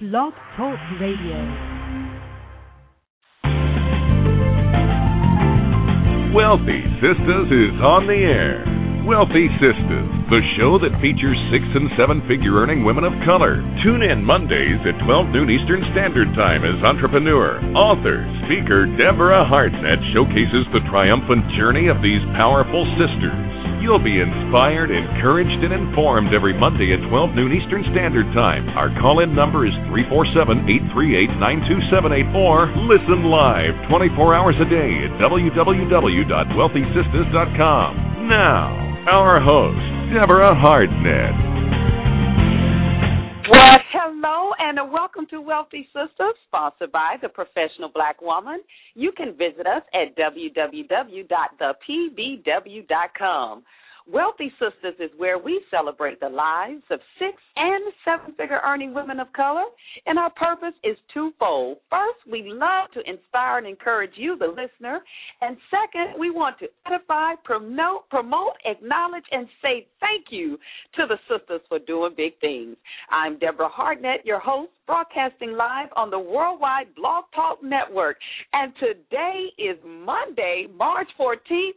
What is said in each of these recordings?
Blog Talk Radio. Wealthy Sistas is on the air. Wealthy Sistas, the show that features six and seven figure earning women of color. Tune in Mondays at 12 noon Eastern Standard Time as entrepreneur, author, speaker Deborah Hartnett showcases the triumphant journey of these powerful sisters. You'll be inspired, encouraged, and informed every Monday at 12 noon Eastern Standard Time. Our call in number is 347 838 9278 or listen live 24 hours a day at www.wealthysistas.com. Now, our host, Deborah Hardnett. Well, hello and welcome to Wealthy Sistas, sponsored by the Professional Black Woman. You can visit us at www.thepbw.com. Wealthy Sistas is where we celebrate the lives of six and seven figure earning women of color, and our purpose is twofold. First, we love to inspire and encourage you, the listener, and second, we want to edify, promote, promote, acknowledge, and say thank you to the sisters for doing big things. I'm Deborah Hartnett, your host, broadcasting live on the Worldwide Blog Talk Network, and today is Monday, March 14th.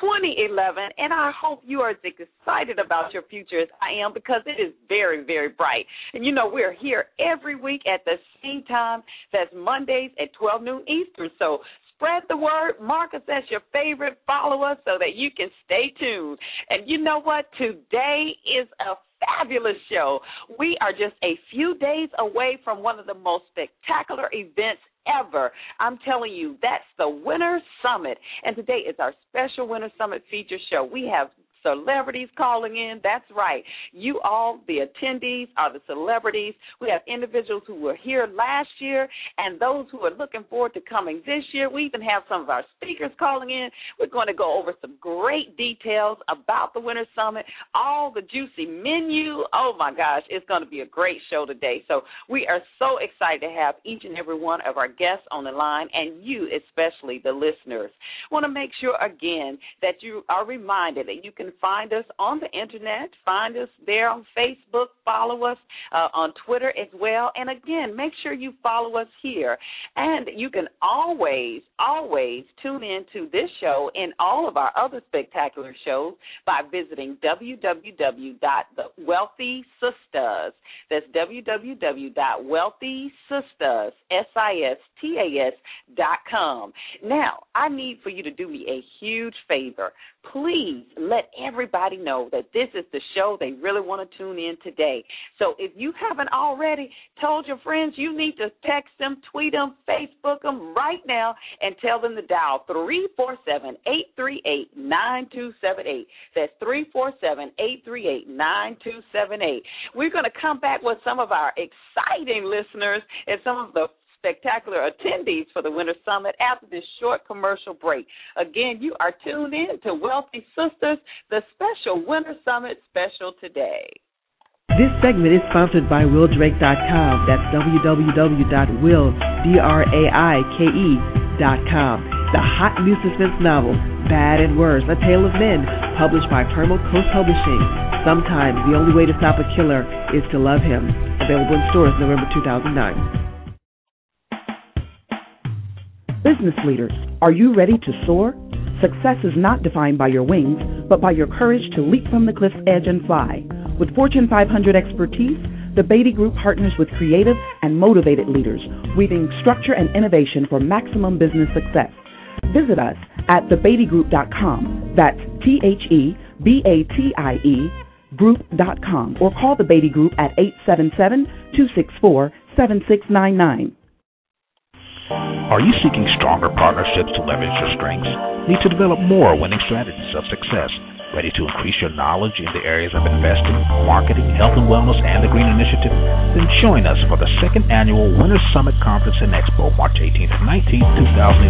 2011, and I hope you are as excited about your future as I am because it is very, very bright. And you know, we're here every week at the same time. That's Mondays at 12 noon Eastern. So spread the word, mark us as your favorite, follow us so that you can stay tuned. And you know what? Today is a fabulous show. We are just a few days away from one of the most spectacular events ever. I'm telling you, that's the Winners Summit. And today is our special Winners Summit feature show. We have celebrities calling in. That's right. You all, the attendees, are the celebrities. We have individuals who were here last year and those who are looking forward to coming this year. We even have some of our speakers calling in. We're going to go over some great details about the Winners Summit, all the juicy menu. Oh my gosh, it's going to be a great show today. So we are so excited to have each and every one of our guests on the line and you, especially the listeners. want to make sure again that you are reminded that you can find us on the internet, find us there on Facebook, follow us uh, on Twitter as well. And again, make sure you follow us here. And you can always, always tune in to this show and all of our other spectacular shows by visiting www.wealthysistas. That's www.wealthysistas, S-I-S-T-A-S dot com. Now, I need for you to do me a huge favor. Please let everybody know that this is the show they really want to tune in today. So if you haven't already told your friends, you need to text them, tweet them, Facebook them right now, and tell them to dial 347 838 9278. That's 347 838 9278. We're going to come back with some of our exciting listeners and some of the spectacular attendees for the Winners Summit after this short commercial break. Again, you are tuned in to Wealthy Sistas, the special Winners Summit special today. This segment is sponsored by WillDrake.com. That's www.willdraike.com. The hot new suspense novel, Bad and Worse, A Tale of Men, published by Permal Coast Publishing. Sometimes the only way to stop a killer is to love him. Available in stores November 2009. Business leaders, are you ready to soar? Success is not defined by your wings, but by your courage to leap from the cliff's edge and fly. With Fortune 500 expertise, the Batie Group partners with creative and motivated leaders, weaving structure and innovation for maximum business success. Visit us at thebatiegroup.com. That's T H E B A T I E group.com or call the Batie Group at 877 264 7699. Are you seeking stronger partnerships to leverage your strengths? Need to develop more winning strategies of success? Ready to increase your knowledge in the areas of investing, marketing, health and wellness, and the Green Initiative? Then join us for the second annual Winners Summit Conference and Expo, March 18th and 19th,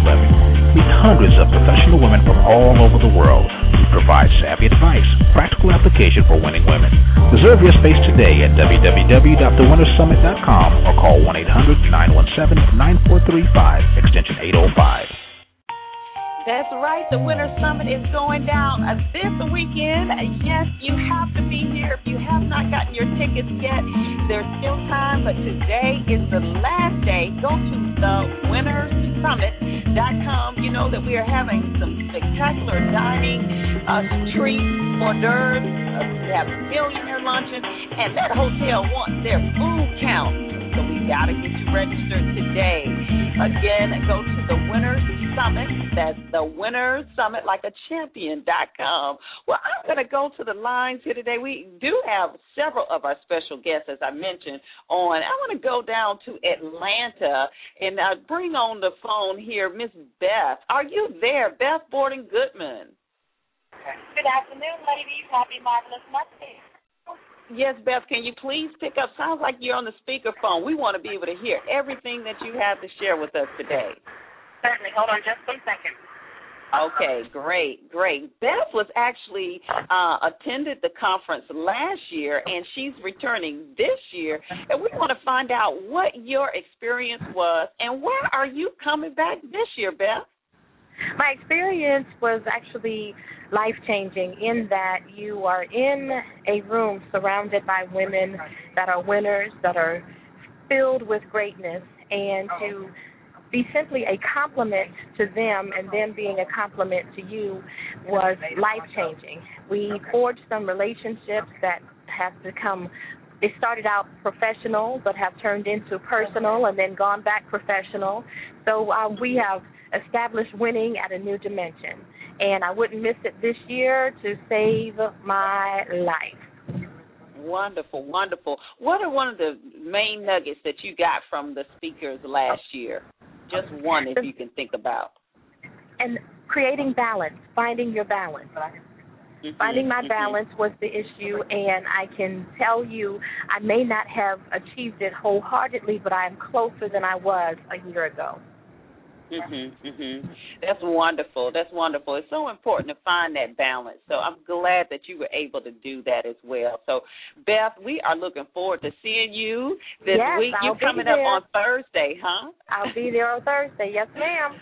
2011. Meet hundreds of professional women from all over the world who provide savvy advice, practical application for winning women. Reserve your space today at www.thewinnerssummit.com or call 1 800 917 9435, extension 805. That's right. The Winners Summit is going down uh, this weekend. Yes, you have to be here. If you have not gotten your tickets yet, there's still time, but today is the last day. Go to winnerssummit.com. You know that we are having some spectacular dining uh, treats, hors d'oeuvres. Uh, we have millionaire luncheon, and that hotel wants their food count. So we got to get you registered today. Again, go to the Winners Summit. That's the Winners Summit, like a champion.com. Well, I'm to go to the lines here today. We do have several of our special guests, as I mentioned, on. I want to go down to Atlanta and uh, bring on the phone here Miss Beth. Are you there? Beth Borden Goodman. Good afternoon, ladies. Happy Marvelous Monday. Yes, Beth, can you please pick up? Sounds like you're on the speakerphone. We want to be able to hear everything that you have to share with us today. Certainly. Hold on just one second. Okay, great, great. Beth was actually uh, attended the conference last year, and she's returning this year. And we want to find out what your experience was, and why are you coming back this year, Beth? My experience was actually life changing in that you are in a room surrounded by women that are winners, that are filled with greatness, and to be simply a compliment to them and them being a compliment to you was life changing. We forged some relationships that have become they started out professional but have turned into personal and then gone back professional. So uh, we have established winning at a new dimension. And I wouldn't miss it this year to save my life. Wonderful, wonderful. What are one of the main nuggets that you got from the speakers last year? Just one, if you can think about. And creating balance, finding your balance. Mm-hmm, Finding my mm-hmm. balance was the issue, and I can tell you I may not have achieved it wholeheartedly, but I am closer than I was a year ago. Mhm, mhm. That's wonderful. That's wonderful. It's so important to find that balance. So I'm glad that you were able to do that as well. So Beth, we are looking forward to seeing you this yes, week. You're coming up on Thursday, huh? I'll be there on Thursday. Yes, ma'am.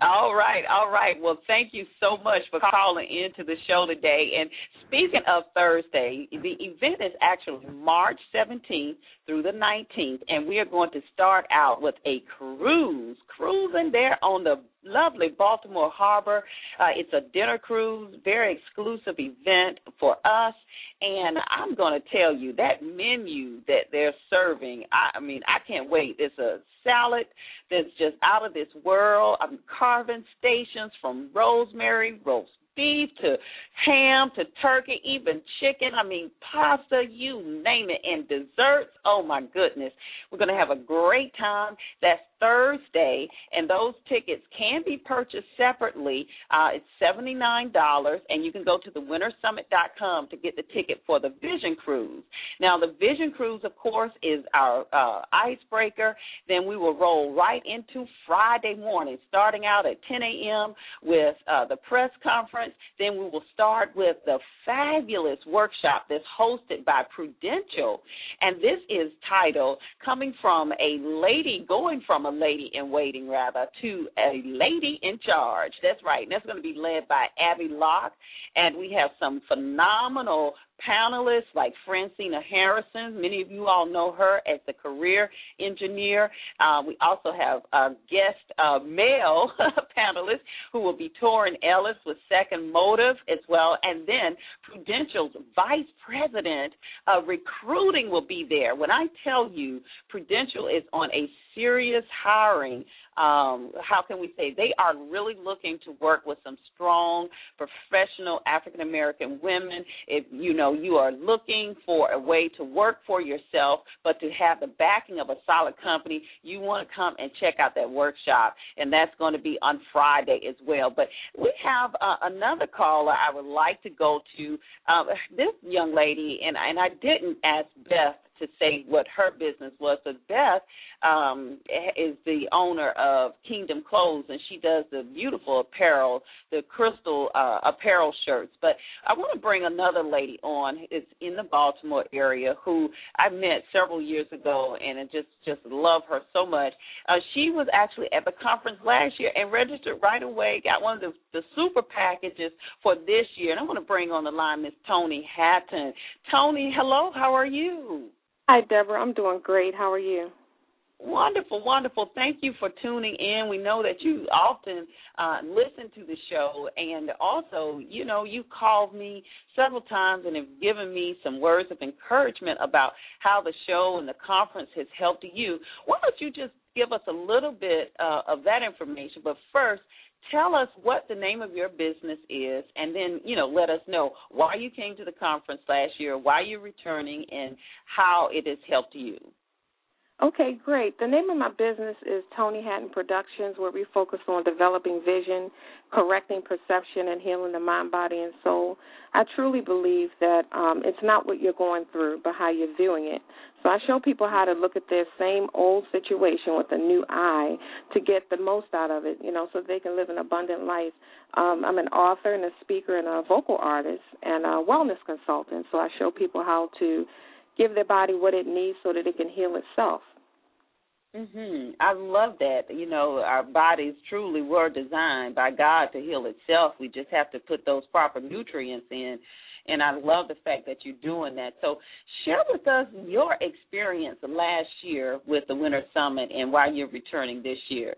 All right, all right. Well, thank you so much for calling into the show today. And speaking of Thursday, the event is actually March 17th through the 19th, and we are going to start out with a cruise, cruising there on the lovely Baltimore Harbor. Uh, it's a dinner cruise, very exclusive event for us. And I'm going to tell you that menu that they're serving, I, I mean, I can't wait. It's a salad that's just out of this world. I'm carving stations from rosemary, roast beef to ham to turkey, even chicken. I mean, pasta, you name it, and desserts. Oh my goodness. We're going to have a great time. That's Thursday, and those tickets can be purchased separately. Uh, it's $79, and you can go to the winnerssummit.com to get the ticket for the Vision Cruise. Now, the Vision Cruise, of course, is our uh, icebreaker. Then we will roll right into Friday morning, starting out at 10 a.m. with uh, the press conference. Then we will start with the fabulous workshop that's hosted by Prudential, and this is titled Coming from a Lady, Going from a Lady in Waiting, rather, to a Lady in Charge. That's right. And that's going to be led by Abby Locke, and we have some phenomenal panelists like Francina Harrison. Many of you all know her as the career engineer. Uh, we also have a guest uh, male panelist who will be Torin Ellis with Second Motive as well. And then Prudential's vice president of recruiting will be there. When I tell you Prudential is on a serious hiring um, how can we say they are really looking to work with some strong professional African American women. If you know you are looking for a way to work for yourself, but to have the backing of a solid company, you want to come and check out that workshop, and that's going to be on Friday as well. But we have uh, another caller I would like to go to. Um, this young lady, and and I didn't ask Beth to say what her business was. So Beth um, is the owner of Kingdom Clothes, and she does the beautiful apparel, the crystal uh, apparel shirts. But I want to bring another lady on. It's in the Baltimore area who I met several years ago, and I just just love her so much. Uh, she was actually at the conference last year and registered right away. Got one of the, the super packages for this year, and I want to bring on the line Miss Tony Hatton. Tony, hello. How are you? Hi, Deborah. I'm doing great. How are you? Wonderful, wonderful. Thank you for tuning in. We know that you often uh, listen to the show, and also, you know, you called me several times and have given me some words of encouragement about how the show and the conference has helped you. Why don't you just give us a little bit uh, of that information? But first, tell us what the name of your business is and then you know let us know why you came to the conference last year why you're returning and how it has helped you Okay, great. The name of my business is Tony Hatton Productions, where we focus on developing vision, correcting perception, and healing the mind, body, and soul. I truly believe that um, it's not what you're going through, but how you're viewing it. So I show people how to look at their same old situation with a new eye to get the most out of it, you know, so they can live an abundant life. Um, I'm an author and a speaker and a vocal artist and a wellness consultant. So I show people how to give their body what it needs so that it can heal itself. Mhm. I love that. You know, our bodies truly were designed by God to heal itself. We just have to put those proper nutrients in. And I love the fact that you're doing that. So, share with us your experience last year with the Winners Summit and why you're returning this year.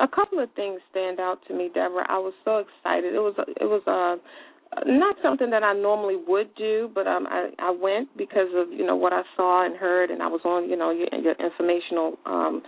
A couple of things stand out to me, Deborah. I was so excited. It was it was a not something that I normally would do, but um, I, I went because of you know what I saw and heard, and I was on you know your, your informational um,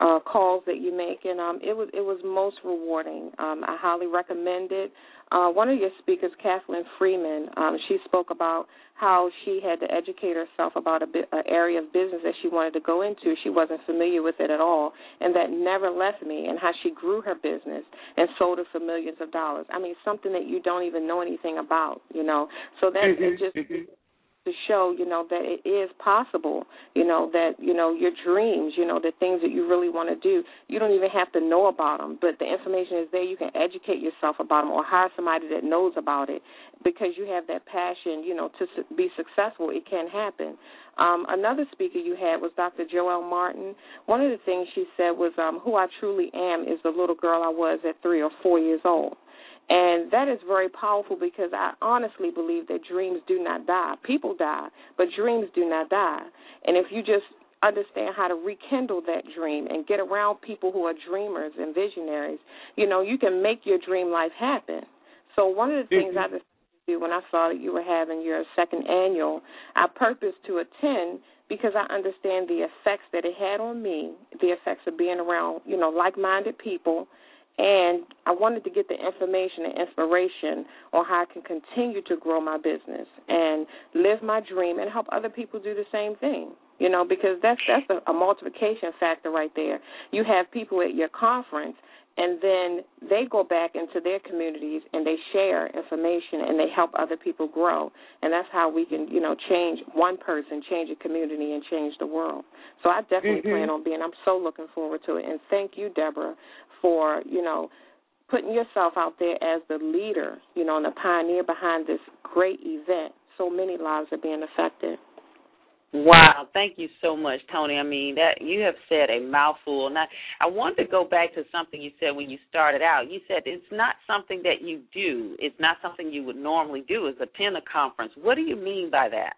uh, calls that you make, and um, it was it was most rewarding. Um, I highly recommend it. Uh, one of your speakers, Kathleen Freeman, um, she spoke about how she had to educate herself about a bit, an area of business that she wanted to go into. She wasn't familiar with it at all, and that never left me. And how she grew her business and sold it for millions of dollars. I mean, something that you don't even know anything about, you know. So that mm-hmm, it just mm-hmm to show, you know, that it is possible, you know, that, you know, your dreams, you know, the things that you really want to do, you don't even have to know about them, but the information is there. You can educate yourself about them or hire somebody that knows about it because you have that passion, you know, to be successful. It can happen. Um, another speaker you had was Dr. Joelle Martin. One of the things she said was, um, "Who I truly am is the little girl I was at three or four years old." And that is very powerful because I honestly believe that dreams do not die. People die, but dreams do not die. And if you just understand how to rekindle that dream and get around people who are dreamers and visionaries, you know, you can make your dream life happen. So one of the things mm-hmm. I decided to do when I saw that you were having your second annual, I purposed to attend because I understand the effects that it had on me, the effects of being around, you know, like-minded people and I wanted to get the information and inspiration on how I can continue to grow my business and live my dream and help other people do the same thing. You know, because that's that's a, a multiplication factor right there. You have people at your conference and then they go back into their communities and they share information and they help other people grow and that's how we can you know change one person change a community and change the world so i definitely mm-hmm. plan on being i'm so looking forward to it and thank you deborah for, you know, putting yourself out there as the leader, you know, and the pioneer behind this great event. So many lives are being affected. Wow, thank you so much, Tony. I mean, that you have said a mouthful. And I, I wanted to go back to something you said when you started out. You said it's not something that you do. It's not something you would normally do is attend a conference. What do you mean by that?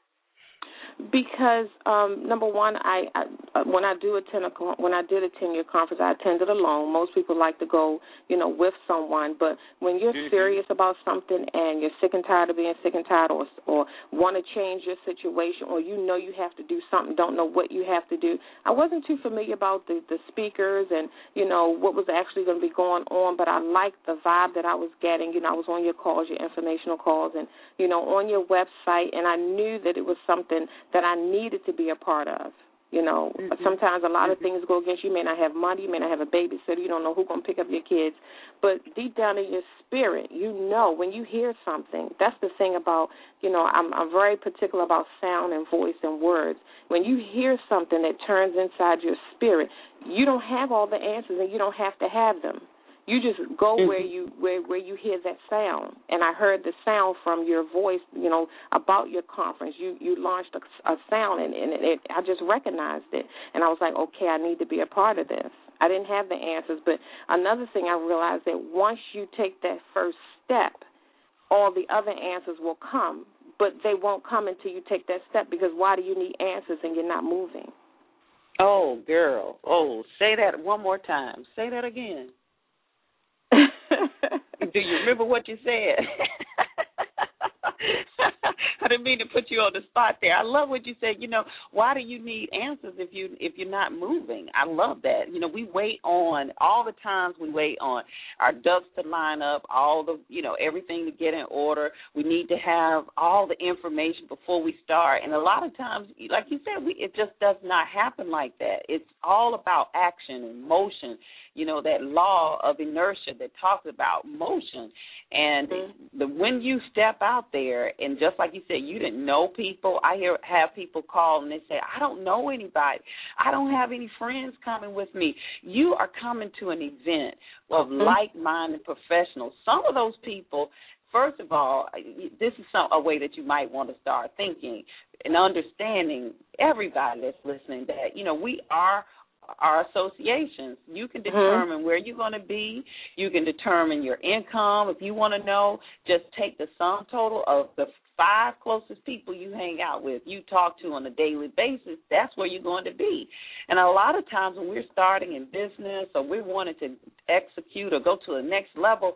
Because um number one i, I uh, when i do attend a when i did attend your conference i attended alone. Most people like to go you know with someone. But when you're mm-hmm. serious about something and you're sick and tired of being sick and tired or or want to change your situation or you know you have to do something don't know what you have to do i wasn't too familiar about the the speakers and you know what was actually going to be going on but i liked the vibe that i was getting. You know i was on your calls your informational calls and you know on your website and i knew that it was something that I needed to be a part of. You know, mm-hmm. sometimes a lot of mm-hmm. things go against you. You may not have money, you may not have a babysitter, you don't know who's going to pick up your kids. But deep down in your spirit, you know when you hear something. That's the thing about, you know, I'm I'm very particular about sound and voice and words. When you hear something that turns inside your spirit, you don't have all the answers and you don't have to have them. You just go mm-hmm. where you where where you hear that sound. And I heard the sound from your voice, you know, about your conference. You you launched a, a sound, and, and it, I just recognized it, and I was like, okay, I need to be a part of this. I didn't have the answers, but another thing I realized that once you take that first step, all the other answers will come, but they won't come until you take that step. Because why do you need answers and you're not moving? Oh, girl. Oh, say that one more time. Say that again. Do you remember what you said? I didn't mean to put you on the spot there. I love what you said. You know, why do you need answers if you if you're not moving? I love that. You know, we wait on all the times we wait on our ducks to line up, all the you know everything to get in order. We need to have all the information before we start, and a lot of times, like you said, we it just does not happen like that. It's all about action and motion. You know, that law of inertia that talks about motion, and mm-hmm. the when you step out there and just like you said, you didn't know people. I hear have people call and they say, I don't know anybody. I don't have any friends coming with me. You are coming to an event of mm-hmm. like-minded professionals. Some of those people first of all, this is some a way that you might want to start thinking and understanding everybody that's listening that you know we are our associations. You can mm-hmm. determine mm-hmm. where you're going to be. You can determine your income. If you want to know, just take the sum total of the five closest people you hang out with, you talk to on a daily basis, that's where you're going to be. And a lot of times when we're starting in business or we're wanting to execute or go to the next level,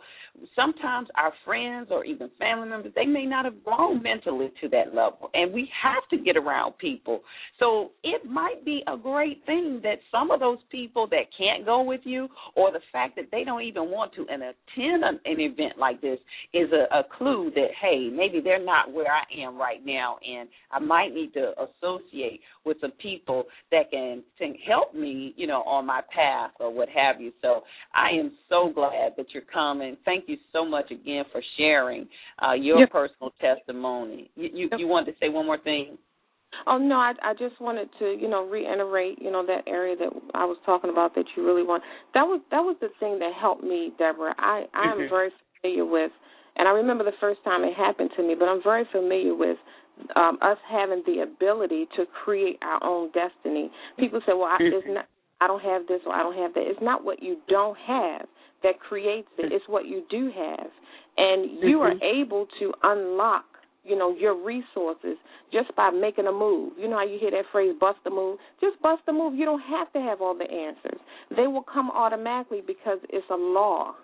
sometimes our friends or even family members, they may not have grown mentally to that level. And we have to get around people. So it might be a great thing that some of those people that can't go with you or the fact that they don't even want to and attend an, an event like this is a, a clue that, hey, maybe they're not where I am right now, and I might need to associate with some people that can, can help me, you know, on my path or what have you. So I am so glad that you're coming. Thank you so much again for sharing uh, your yep. personal testimony. You, you, you wanted to say one more thing? Oh no, I I just wanted to you know reiterate you know that area that I was talking about that you really want. That was that was the thing that helped me, Deborah. I I am mm-hmm. very familiar with and I remember the first time it happened to me, but I'm very familiar with um, us having the ability to create our own destiny. People say, "Well, I, it's not, I don't have this or I don't have that." It's not what you don't have that creates it; it's what you do have, and you are mm-hmm. able to unlock you know your resources just by making a move. You know how you hear that phrase "bust a move"? Just bust a move. You don't have to have all the answers. They will come automatically because it's a law.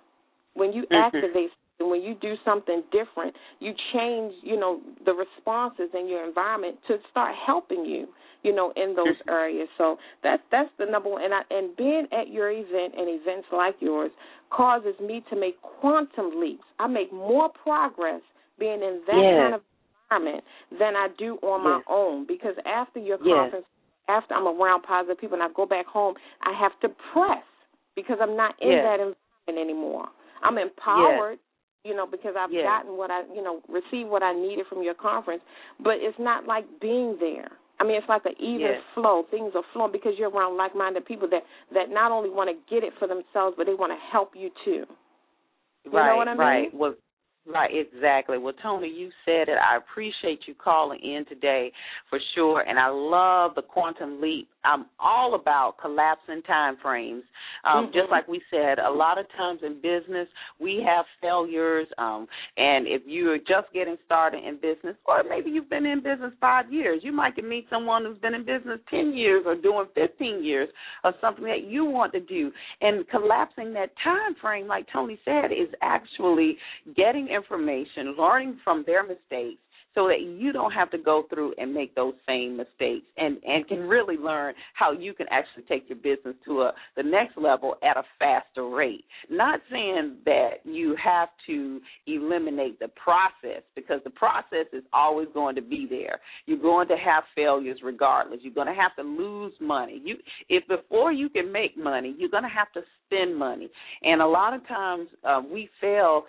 When you mm-hmm. activate and when you do something different, you change, you know, the responses in your environment to start helping you, you know, in those areas. So that's that's the number one. And I, and being at your event and events like yours causes me to make quantum leaps. I make more progress being in that yes. kind of environment than I do on yes. my own. Because after your yes. conference, after I'm around positive people and I go back home, I have to press because I'm not in that environment anymore. I'm empowered you know, because I've yes. gotten what I, you know, received what I needed from your conference. But it's not like being there. I mean, it's like an even yes. flow. Things are flowing because you're around like-minded people that that not only want to get it for themselves, but they want to help you too. You right, know what I mean? right. Well, Right, exactly. Well, Tony, you said it. I appreciate you calling in today for sure, and I love the quantum leap. I'm all about collapsing time frames. Um, mm-hmm. Just like we said, a lot of times in business we have failures, um, and if you're just getting started in business, or maybe you've been in business five years, you might meet someone who's been in business ten years or doing fifteen years of something that you want to do, and collapsing that time frame, like Tony said, is actually getting information, learning from their mistakes so that you don't have to go through and make those same mistakes and and can really learn how you can actually take your business to a the next level at a faster rate. Not saying that you have to eliminate the process because the process is always going to be there. You're going to have failures regardless. You're going to have to lose money. You if before you can make money, you're going to have to spend money. And a lot of times uh, we fail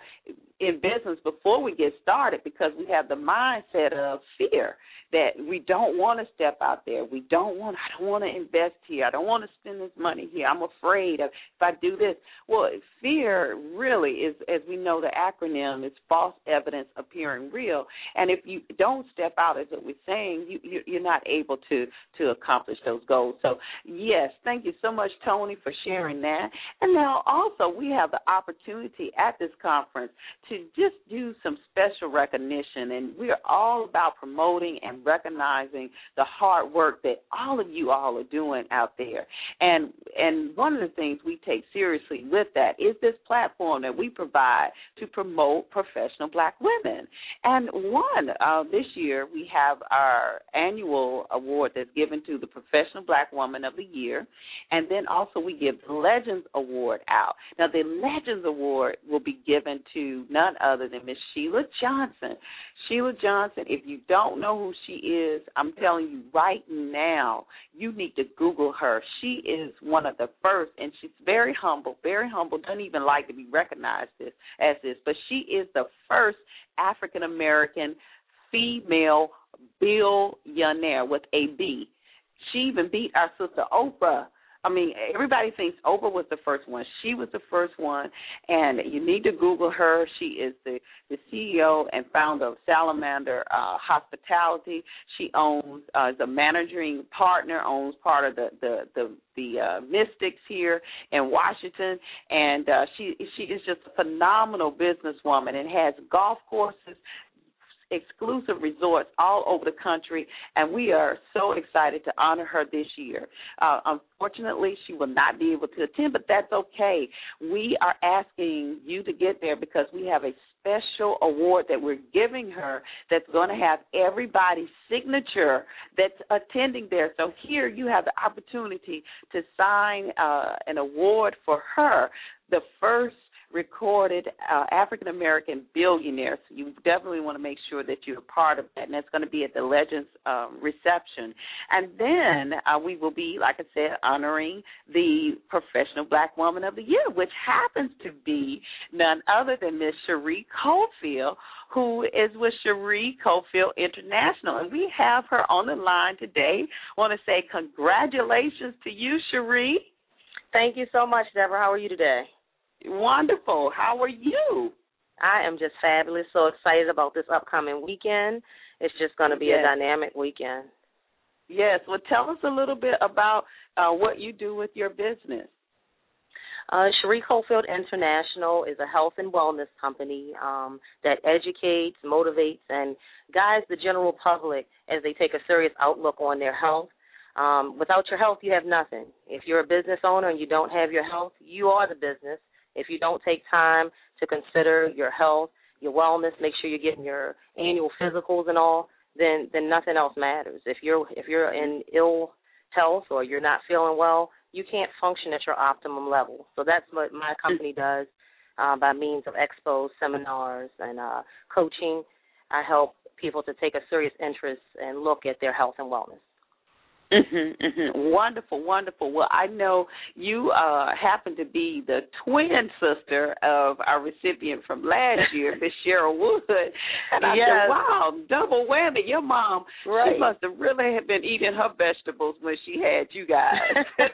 in business before we get started because we have the mindset of fear that we don't want to step out there. We don't want I don't want to invest here. I don't want to spend this money here. I'm afraid of if I do this. Well, fear really is as we know the acronym is false evidence appearing real. And if you don't step out as what we're saying, you you're not able to to accomplish those goals. So, yes, thank you so much Tony, for sharing that. And now also we have the opportunity at this conference to just do some special recognition and we're all about promoting and recognizing the hard work that all of you all are doing out there. And and one of the things we take seriously with that is this platform that we provide to promote professional black women. And one uh, this year we have our annual award that's given to the professional black woman of the year, and then also we give the Legends Award out. Now the Legends Award will be given to none other than Miss Sheila Johnson. Sheila Johnson, if you don't know who she is, I'm telling you right now, you need to Google her. She is one of the first, and she's very humble, very humble, doesn't even like to be recognized this, as this, but she is the first African American female billionaire with a B. She even beat our sister Oprah I mean, everybody thinks Oprah was the first one. She was the first one, and you need to Google her. She is the the CEO and founder of Salamander uh, Hospitality. She owns uh, is a managing partner, owns part of the the the the uh, Mystics here in Washington, and uh, she she is just a phenomenal businesswoman and has golf courses, exclusive resorts all over the country, and we are so excited to honor her this year. Uh, unfortunately, she will not be able to attend, but that's okay. We are asking you to get there because we have a special award that we're giving her that's going to have everybody's signature that's attending there. So here you have the opportunity to sign uh, an award for her, the first recorded uh, African American billionaires. You definitely want to make sure that you're a part of that, and that's going to be at the Legends um, reception. And then uh, we will be, like I said, honoring the Professional Black Woman of the Year, which happens to be none other than Miss Cherie Cofield, who is with Cherie Cofield International. And we have her on the line today. I want to say congratulations to you, Cherie. Thank you so much, Deborah. How are you today? Wonderful. How are you? I am just fabulous. So excited about this upcoming weekend. It's just going to be yes. a dynamic weekend. Yes. Well, tell us a little bit about uh, what you do with your business. Uh, Cherie Cofield International is a health and wellness company um, that educates, motivates, and guides the general public as they take a serious outlook on their health. Um, without your health, you have nothing. If you're a business owner and you don't have your health, you are the business. If you don't take time to consider your health, your wellness, make sure you're getting your annual physicals and all, then then nothing else matters. If you're if you're in ill health or you're not feeling well, you can't function at your optimum level. So that's what my company does uh, by means of expos, seminars, and uh, coaching. I help people to take a serious interest and look at their health and wellness. Mm-hmm, mm-hmm. Wonderful, wonderful. Well, I know you uh, happen to be the twin sister of our recipient from last year, Miss Cheryl Wood. And I yes. said, wow, double whammy. Your mom, right. she must have really have been eating her vegetables when she had you guys.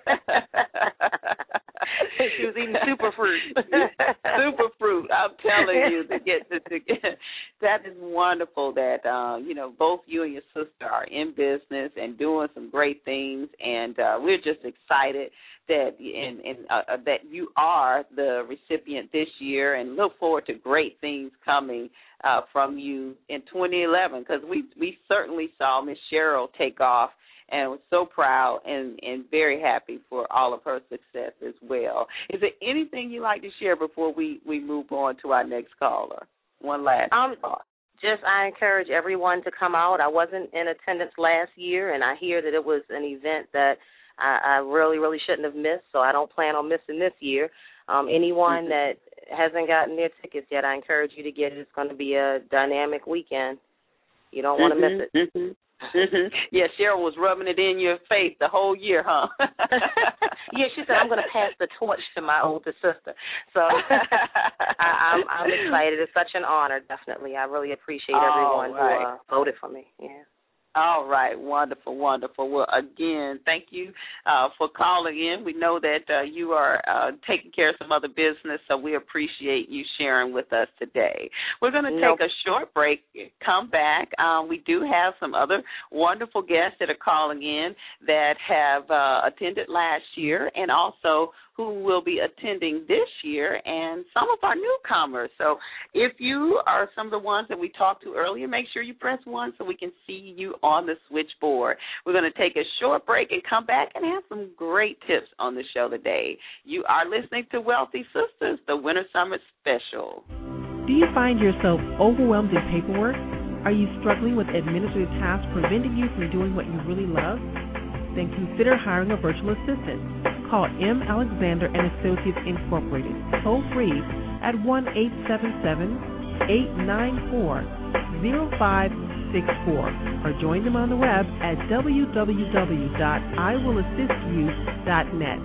she was eating super fruit. super fruit. I'm telling you, to get to, to get, that is wonderful that uh, you know both you and your sister are in business and doing some great great things, and uh, we're just excited that and, and uh, uh, that you are the recipient this year, and look forward to great things coming uh, from you in 2011 because we we certainly saw Miss Cheryl take off and was so proud and and very happy for all of her success as well. Is there anything you'd like to share before we we move on to our next caller? One last um, thought just I encourage everyone to come out. I wasn't in attendance last year, and I hear that it was an event that I, I really, really shouldn't have missed. So I don't plan on missing this year. Um, anyone mm-hmm. that hasn't gotten their tickets yet, I encourage you to get it. It's going to be a dynamic weekend. You don't want to mm-hmm. miss it. Mm-hmm. Mm-hmm. Yeah, Cheryl was rubbing it in your face the whole year, huh? yeah, she said I'm going to pass the torch to my older sister. So I, I'm I'm excited. It's such an honor. Definitely, I really appreciate everyone right. who uh, voted for me. Yeah. All right, wonderful, wonderful. Well, again, thank you uh, for calling in. We know that uh, you are uh, taking care of some other business, so we appreciate you sharing with us today. We're going to take a short break, come back. Um, we do have some other wonderful guests that are calling in that have uh, attended last year and also who will be attending this year and some of our newcomers. So if you are some of the ones that we talked to earlier, make sure you press one so we can see you on the switchboard. We're going to take a short break and come back and have some great tips on the show today. You are listening to Wealthy Sistas, the Winners Summit Special. Do you find yourself overwhelmed in paperwork? Are you struggling with administrative tasks preventing you from doing what you really love? Then consider hiring a virtual assistant. Call M. Alexander and Associates Incorporated toll free at 1 877 894 0564 or join them on the web at www.iwillassistyou.net.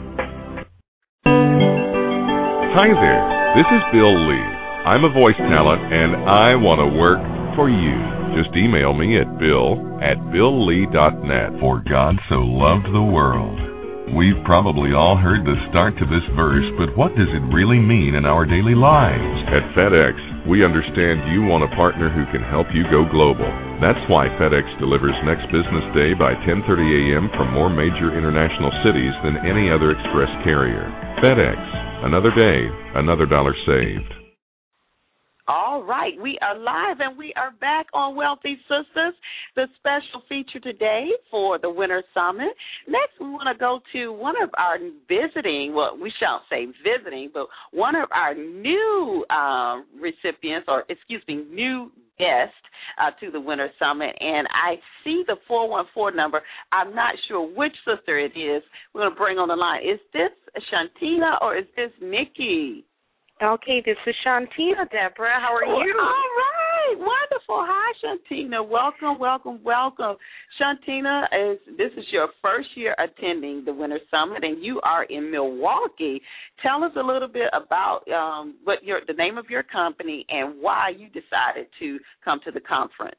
Hi there, this is Bill Lee. I'm a voice talent and I want to work for you. Just email me at bill at billlee.net. For God so loved the world We've probably all heard the start to this verse, but what does it really mean in our daily lives? At FedEx, we understand you want a partner who can help you go global. That's why FedEx delivers next business day by 10:30 a.m. from more major international cities than any other express carrier. FedEx, another day, another dollar saved. All right, we are live and we are back on Wealthy Sistas, the special feature today for the Winners Summit. Next, we want to go to one of our visiting, well, we shan't say visiting, but one of our new uh, recipients, or excuse me, new guest uh, to the Winners Summit, and I see the 414 number. I'm not sure which sister it is. We're going to bring on the line. Is this Shantina or is this Nikki? Okay, this is Shantina, Deborah. How are you? All right, wonderful. Hi, Shantina. Welcome, welcome, welcome. Shantina, is this is your first year attending the Winners Summit, and you are in Milwaukee. Tell us a little bit about um, what your the name of your company and why you decided to come to the conference.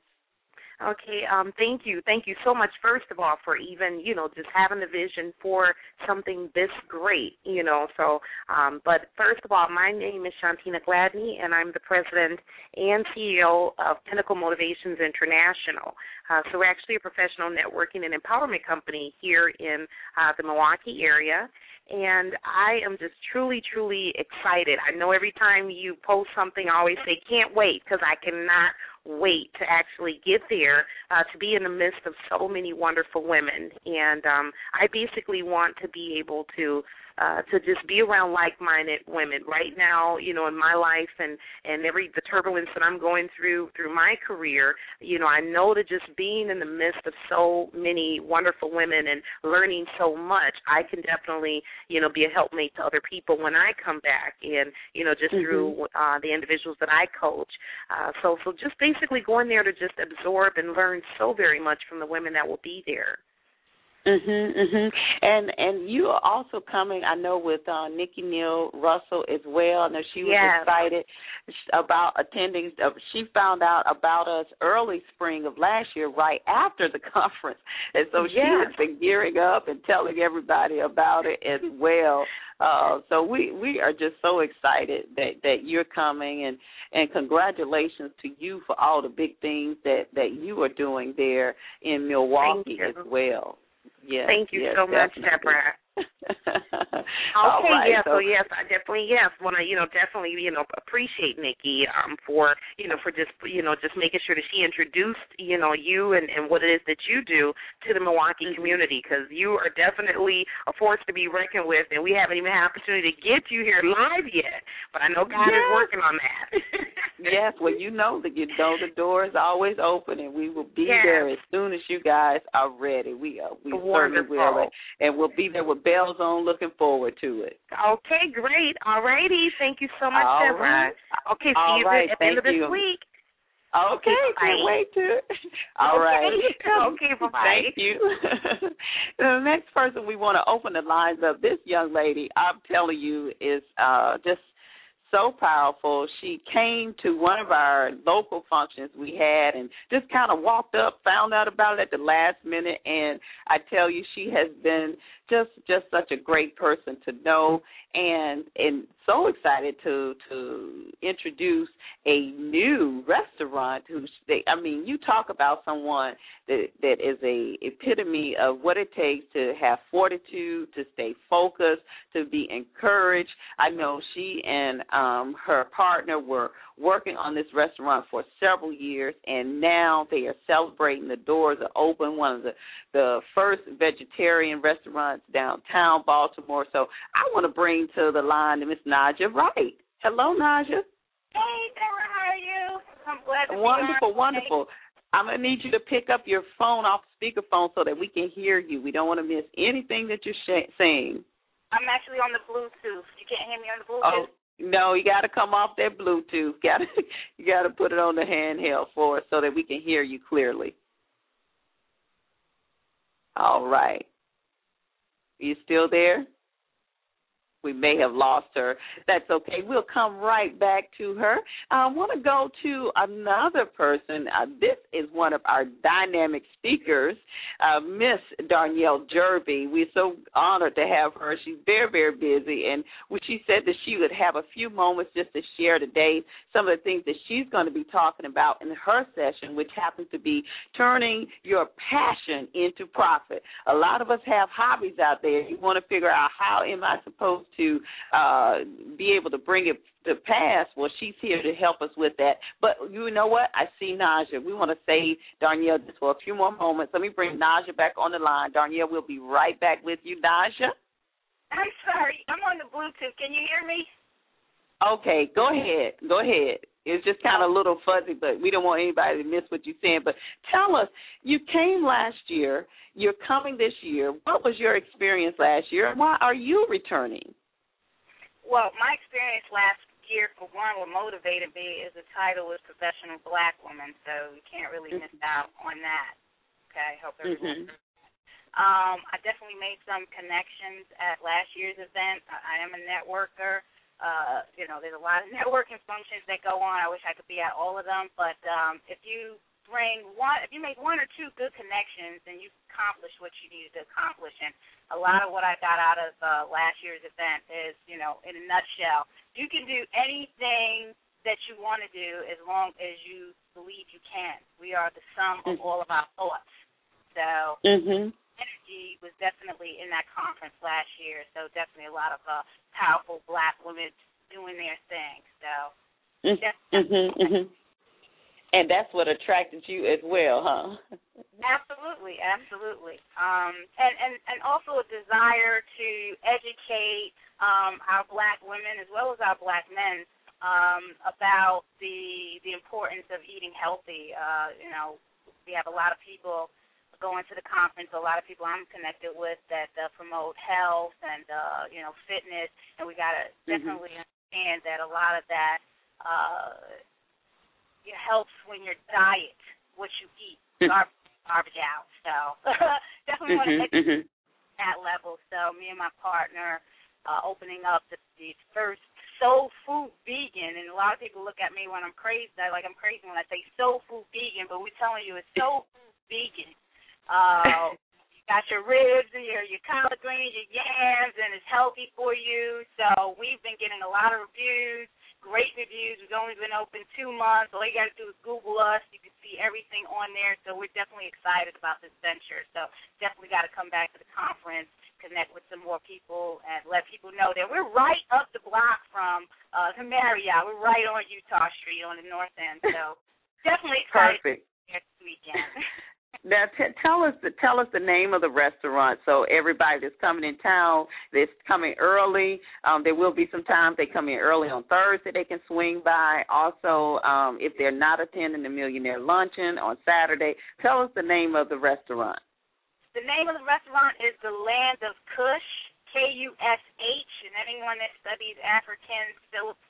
Okay, um, thank you. Thank you so much, first of all, for even, you know, just having the vision for something this great, you know. So, um, but first of all, my name is Shantina Gladney, and I'm the president and CEO of Pinnacle Motivations International. Uh, so, we're actually a professional networking and empowerment company here in uh, the Milwaukee area and I am just truly, truly excited. I know every time you post something, I always say, can't wait, because I cannot wait to actually get there uh, to be in the midst of so many wonderful women. And um I basically want to be able to uh to just be around like-minded women right now you know in my life and and every the turbulence that I'm going through through my career you know I know that just being in the midst of so many wonderful women and learning so much I can definitely you know be a helpmate to other people when I come back and you know just mm-hmm. through uh the individuals that I coach uh so so just basically going there to just absorb and learn so very much from the women that will be there. Mhm, mhm. And and you are also coming. I know with uh, Nikki Neal Russell as well. I know she was yes. excited about attending. Uh, she found out about us early spring of last year, right after the conference, and so yes. she has been gearing up and telling everybody about it as well. Uh, so we we are just so excited that that you're coming and and congratulations to you for all the big things that that you are doing there in Milwaukee as well. Yes, Thank you yes, so definitely. much, Deborah. Okay, right, yes, so, so yes, I definitely yes want to you know definitely you know appreciate Nikki um for you know for just you know just making sure that she introduced you know you and and what it is that you do to the Milwaukee Mm-hmm. community because you are definitely a force to be reckoned with and we haven't even had an opportunity to get you here live yet, but I know God is working on that. Yes, well, you know that you know the door is always open, and we will be Yes. there as soon as you guys are ready. We are, we certainly will, and we'll be there with bells on, looking forward to it. Okay, great. All righty. Thank you so much, All Deborah. right. Okay, see All you right, at the end of this you. week. Okay, Bye. can't wait to. All right. Okay, bye-bye. Thank you. the next person we want to open the lines up. This young lady, I'm telling you, is uh just so powerful. She came to one of our local functions we had and just kind of walked up, found out about it at the last minute, and I tell you, she has been just just such a great person to know, and and so excited to to introduce a new restaurant. Who they, I mean, you talk about someone that that is a epitome of what it takes to have fortitude, to stay focused, to be encouraged. I know she and um her partner were working on this restaurant for several years and now they are celebrating the doors are open one of the the first vegetarian restaurants downtown Baltimore so I want to bring to the line Miss Naja Wright hello Naja Hey, Deborah, how are you? I'm glad to be wonderful on. wonderful I'm gonna need you to pick up your phone off speakerphone so that we can hear you. We don't want to miss anything that you're sh- saying. I'm actually on the Bluetooth. You can't hear me on the Bluetooth. Oh no, you got to come off that Bluetooth. Got to you got to put it on the handheld for us so that we can hear you clearly. All right. You still there? We may have lost her. That's okay. We'll come right back to her. I want to go to another person. Uh, this is one of our dynamic speakers, uh, Miss Darnyelle Jervey. We're so honored to have her. She's very, very busy, and she said that she would have a few moments just to share today some of the things that she's going to be talking about in her session, which happens to be turning your passion into profit. A lot of us have hobbies out there. You want to figure out how am I supposed to uh, be able to bring it to pass. Well, she's here to help us with that. But you know what? I see Naja. We want to save Darnyelle just for a few more moments. Let me bring Naja back on the line. Darnyelle, we'll be right back with you, Naja. I'm sorry. I'm on the Bluetooth. Can you hear me? Okay, go ahead. Go ahead. It's just kind of a little fuzzy, but we don't want anybody to miss what you're saying. But tell us, you came last year, you're coming this year. What was your experience last year, and why are you returning? Well, my experience last year, for one, what motivated me is the title is Professional Black Woman, so you can't really miss out on that. Okay, I hope everyone. Mhm. Um, I definitely made some connections at last year's event. I, I am a networker. Uh, you know, there's a lot of networking functions that go on. I wish I could be at all of them, but um, if you bring one, if you make one or two good connections, then you accomplish what you needed to accomplish. And a lot of what I got out of uh, last year's event is, you know, in a nutshell, you can do anything that you want to do as long as you believe you can. We are the sum of all of our thoughts. So Mhm. energy was definitely in that conference last year. So definitely a lot of uh, powerful black women doing their thing. So Mhm. Mhm. And that's what attracted you as well, huh? absolutely, absolutely. Um, and and and also a desire to educate um, our black women as well as our black men um, about the the importance of eating healthy. Uh, you know, we have a lot of people going to the conference, a lot of people I'm connected with that uh, promote health and uh, you know fitness, and we got to Mhm. definitely understand that a lot of that uh, it helps when your diet, what you eat, garbage, garbage out. So definitely want to educate that level. So me and my partner uh, opening up the, the first soul food vegan, and a lot of people look at me when I'm crazy. I, like I'm crazy when I say soul food vegan, but we're telling you it's soul food vegan. Uh, you got your ribs and your your collard greens, your yams, and it's healthy for you. So we've been getting a lot of reviews. Great reviews. We've only been open two months. All you got to do is Google us. You can see everything on there. So we're definitely excited about this venture. So definitely got to come back to the conference connect with some more people and let people know that we're right up the block from uh, the Marriott. We're right on Eutaw Street on the north end. So definitely excited Perfect. next weekend. Now t- tell us the tell us the name of the restaurant so everybody that's coming in town that's coming early. Um, there will be some times they come in early on Thursday they can swing by. Also, um, if they're not attending the Millionaire Luncheon on Saturday, tell us the name of the restaurant. The name of the restaurant is the Land of Kush, K U S H, and anyone that studies African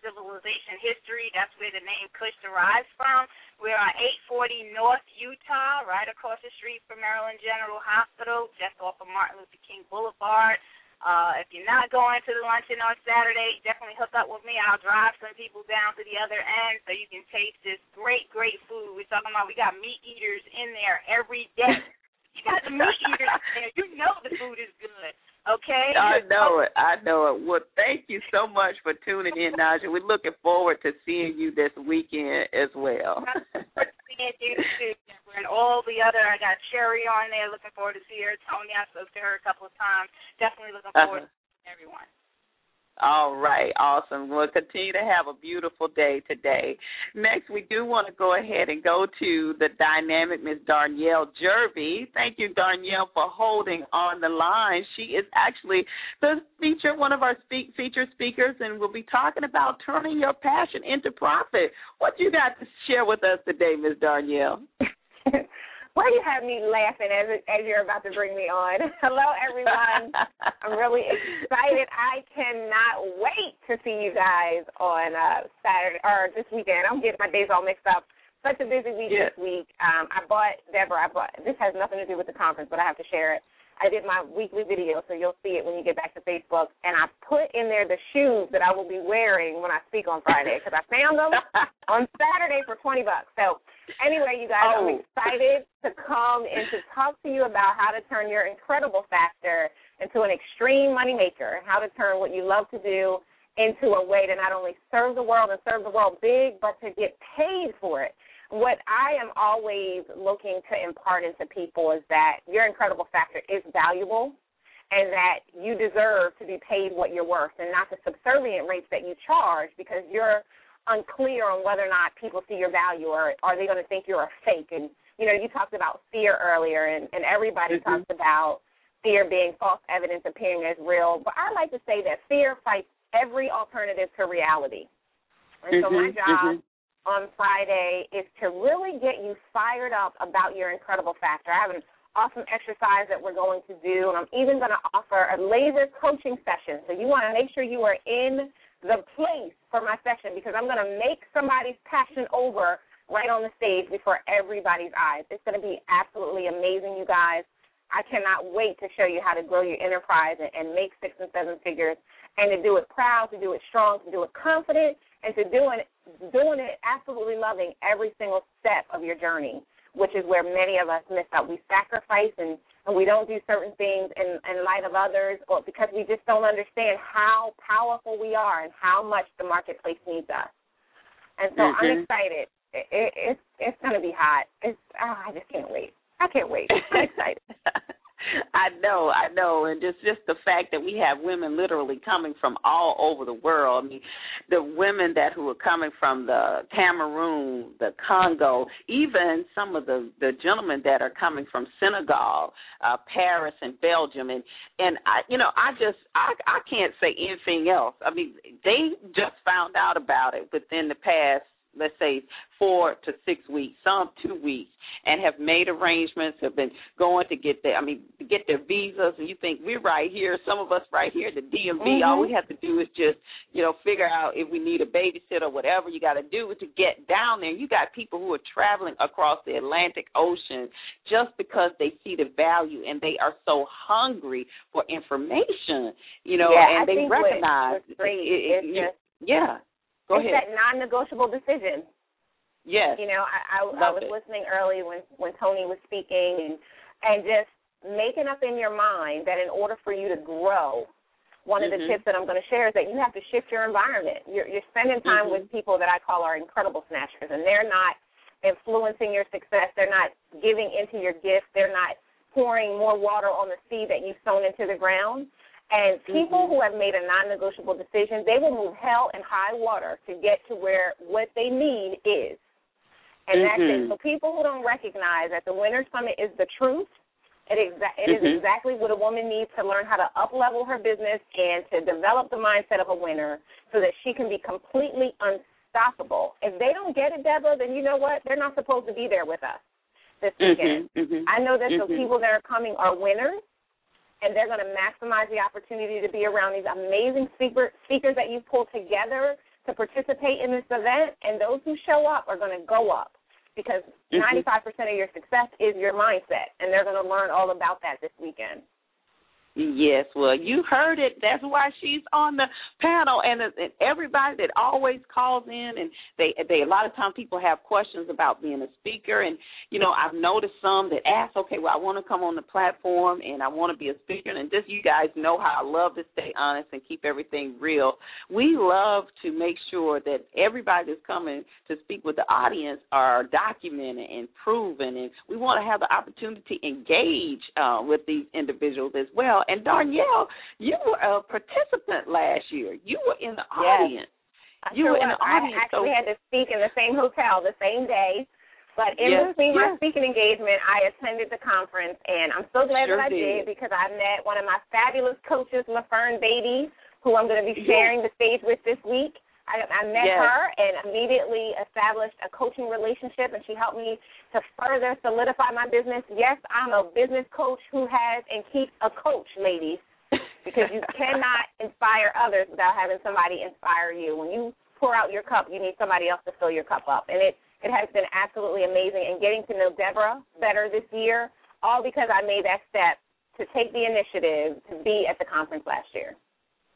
civilization history, that's where the name Kush derives from. We're on 840 North Eutaw, right across the street from Maryland General Hospital, just off of Martin Luther King Boulevard. Uh, if you're not going to the luncheon on Saturday, definitely hook up with me. I'll drive some people down to the other end so you can taste this great, great food. We're talking about we got meat eaters in there every day. You got the meat eaters in there. You know the food is good. Okay. I know it. I know it. Well, thank you so much for tuning in, Naja. We're looking forward to seeing you this weekend as well. seeing you too, and all the other. I got Cherry on there. Looking forward to see her. Tony, I spoke to her a couple of times. Definitely looking forward uh-huh. to everyone. All right, awesome. We'll continue to have a beautiful day today. Next, we do want to go ahead and go to the dynamic Miss Darnyelle Jervey. Thank you, Darnyelle, for holding on the line. She is actually the feature, one of our speak, feature speakers, and we'll be talking about turning your passion into profit. What you got to share with us today, Miss Darnyelle? Why you have me laughing as as you're about to bring me on? Hello, everyone. I'm really excited. I cannot wait to see you guys on uh Saturday or this weekend. I'm getting my days all mixed up. Such a busy week this week. Um, I bought Deborah. I bought. This has nothing to do with the conference, but I have to share it. I did my weekly video, so you'll see it when you get back to Facebook. And I put in there the shoes that I will be wearing when I speak on Friday because I found them on Saturday for twenty bucks. So anyway, you guys, oh. I'm excited to come and to talk to you about how to turn your incredible factor into an extreme moneymaker, and how to turn what you love to do into a way to not only serve the world and serve the world big, but to get paid for it what I am always looking to impart into people is that your incredible factor is valuable and that you deserve to be paid what you're worth and not the subservient rates that you charge because you're unclear on whether or not people see your value or are they going to think you're a fake and you know you talked about fear earlier and, and everybody mm-hmm. talks about fear being false evidence appearing as real but i like to say that fear fights every alternative to reality and mm-hmm. so my mm-hmm. job mm-hmm on Friday is to really get you fired up about your incredible factor. I have an awesome exercise that we're going to do, and I'm even going to offer a laser coaching session. So you want to make sure you are in the place for my session because I'm going to make somebody's passion over right on the stage before everybody's eyes. It's going to be absolutely amazing, you guys. I cannot wait to show you how to grow your enterprise and, and make six and seven figures and to do it proud, to do it strong, to do it confident, and to doing doing it absolutely loving every single step of your journey, which is where many of us miss out. We sacrifice and, and we don't do certain things in, in light of others or because we just don't understand how powerful we are and how much the marketplace needs us. And so mm-hmm. I'm excited. It, it, it's it's going to be hot. It's oh, I just can't wait. I can't wait. I'm excited. I know, I know, and just just the fact that we have women literally coming from all over the world. I mean, the women that who are coming from the Cameroon, the Congo, even some of the the gentlemen that are coming from Senegal, uh, Paris, and Belgium, and and I, you know, I just I I can't say anything else. I mean, they just found out about it within the past let's say four to six weeks, some two weeks, and have made arrangements, have been going to get their I mean, get their visas and you think we're right here, some of us right here, the DMV, mm-hmm. all we have to do is just, you know, figure out if we need a babysitter or whatever you gotta do to get down there. You got people who are traveling across the Atlantic Ocean just because they see the value and they are so hungry for information, you know, yeah, and they recognize it, it, it, yeah. Go it's ahead. that non-negotiable decision. Yes. You know, I, I, I was it. listening early when when Tony was speaking, and and just making up in your mind that in order for you to grow, one mm-hmm. of the tips that I'm going to share is that you have to shift your environment. You're, you're spending time mm-hmm. with people that I call our incredible snatchers, and they're not influencing your success. They're not giving into your gift. They're not pouring more water on the seed that you've sown into the ground. And people Mm-hmm. who have made a non-negotiable decision, they will move hell and high water to get to where what they need is. And that's it. Mhm. So people who don't recognize that the Winners Summit is the truth, it, exa- it is Mhm. exactly what a woman needs to learn how to up-level her business and to develop the mindset of a winner so that she can be completely unstoppable. If they don't get it, Deborah, then you know what? They're not supposed to be there with us this weekend. Mhm, mhm. I know that the people that are coming are winners, and they're going to maximize the opportunity to be around these amazing speaker, speakers that you pulled together to participate in this event. And those who show up are going to go up because Mhm. 95% of your success is your mindset, and they're going to learn all about that this weekend. Yes, well, you heard it. That's why she's on the panel, and, and everybody that always calls in, and they, they a lot of times people have questions about being a speaker, and you know I've noticed some that ask, okay, well I want to come on the platform and I want to be a speaker, and just you guys know how I love to stay honest and keep everything real. We love to make sure that everybody that's coming to speak with the audience are documented and proven, and we want to have the opportunity to engage uh, with these individuals as well. And Darnyelle, you were a participant last year. You were in the Yes. audience. I You sure were in was. the audience, I actually so- had to speak in the same hotel the same day. But in Yes, between my speaking engagement, I attended the conference, and I'm so glad Sure that I did. did because I met one of my fabulous coaches, LaFern Batie, who I'm going to be Yes. sharing the stage with this week. I, I met Yes. her and immediately established a coaching relationship, and she helped me to further solidify my business. Yes, I'm a business coach who has and keeps a coach, ladies because you cannot inspire others without having somebody inspire you. When you pour out your cup, you need somebody else to fill your cup up. And it it has been absolutely amazing. And getting to know Deborah better this year, all because I made that step to take the initiative to be at the conference last year.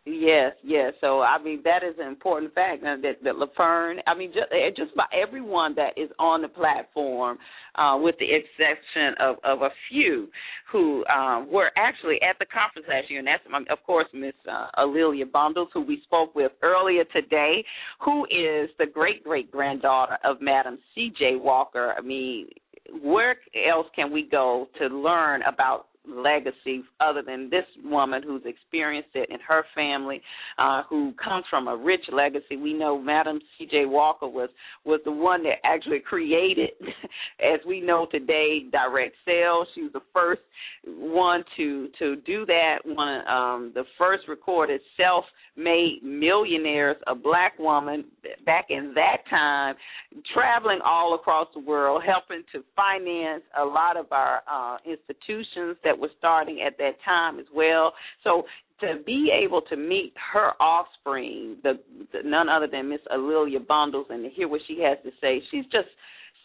Yes, yes. So I mean that is an important fact uh, that that LaFern. I mean just just about everyone that is on the platform, uh, with the exception of of a few who um, were actually at the conference last year, and that's um, of course Miss uh, A'Lelia Bundles, who we spoke with earlier today, who is the great great granddaughter of Madam C.J. Walker. I mean, where else can we go to learn about legacy other than this woman who's experienced it in her family, uh, who comes from a rich legacy. We know Madam C.J. Walker was was the one that actually created, as we know today, direct sales. She was the first one to to do that. One um, the first recorded self-made millionaires, a black woman back in that time, traveling all across the world, helping to finance a lot of our uh, institutions that were starting at that time as well. So to be able to meet her offspring, the, the none other than Miss A'Lelia Bundles, and to hear what she has to say, she's just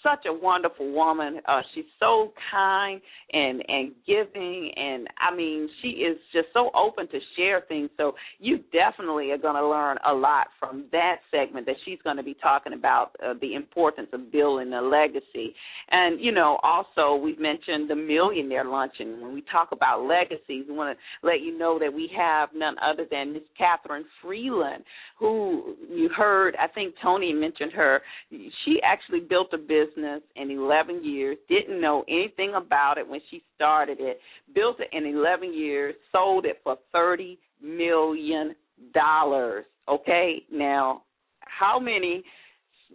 such a wonderful woman. Uh, she's so kind and and giving, and I mean, she is just so open to share things. So you definitely are going to learn a lot from that segment that she's going to be talking about uh, the importance of building a legacy. And you know, also we've mentioned the Millionaire Luncheon. When we talk about legacies, we want to let you know that we have none other than Miss Catherine Freeland, who you heard. I think Tony mentioned her. She actually built a business in 11 years. Didn't know anything about it when she started it. Built it in 11 years. Sold it for 30 million dollars. Okay, now how many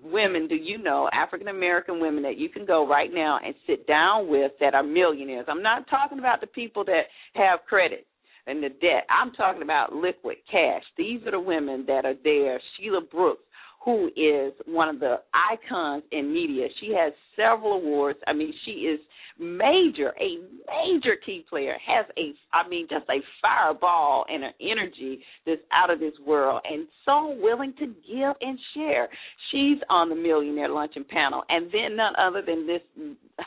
women do you know, African American women, that you can go right now and sit down with that are millionaires? I'm not talking about the people that have credit and the debt. I'm talking about liquid cash. These are the women that are there. Sheila Brooks, who is one of the icons in media. She has several awards. I mean, she is major, a major key player, has a, I mean, just a fireball and an energy that's out of this world and so willing to give and share. She's on the Millionaire Luncheon panel. And then none other than this,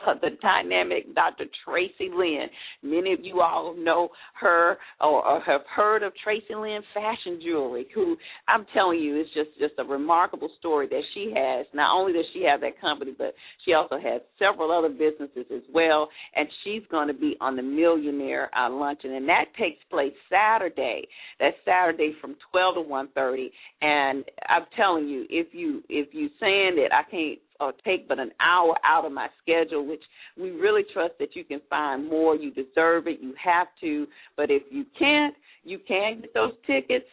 uh, the dynamic Dr. Tracy Lynn. Many of you all know her or, or have heard of Tracy Lynn Fashion Jewelry, who I'm telling you is just, just a remarkable story that she has. Not only does she have that company, but she also has several other businesses as well, and she's going to be on the Millionaire uh, Luncheon, and that takes place Saturday. That's Saturday from 12 to 1:30. And I'm telling you, if you if you saying that I can't or take but an hour out of my schedule, which we really trust that you can find more. You deserve it. You have to. But if you can't, you can get those tickets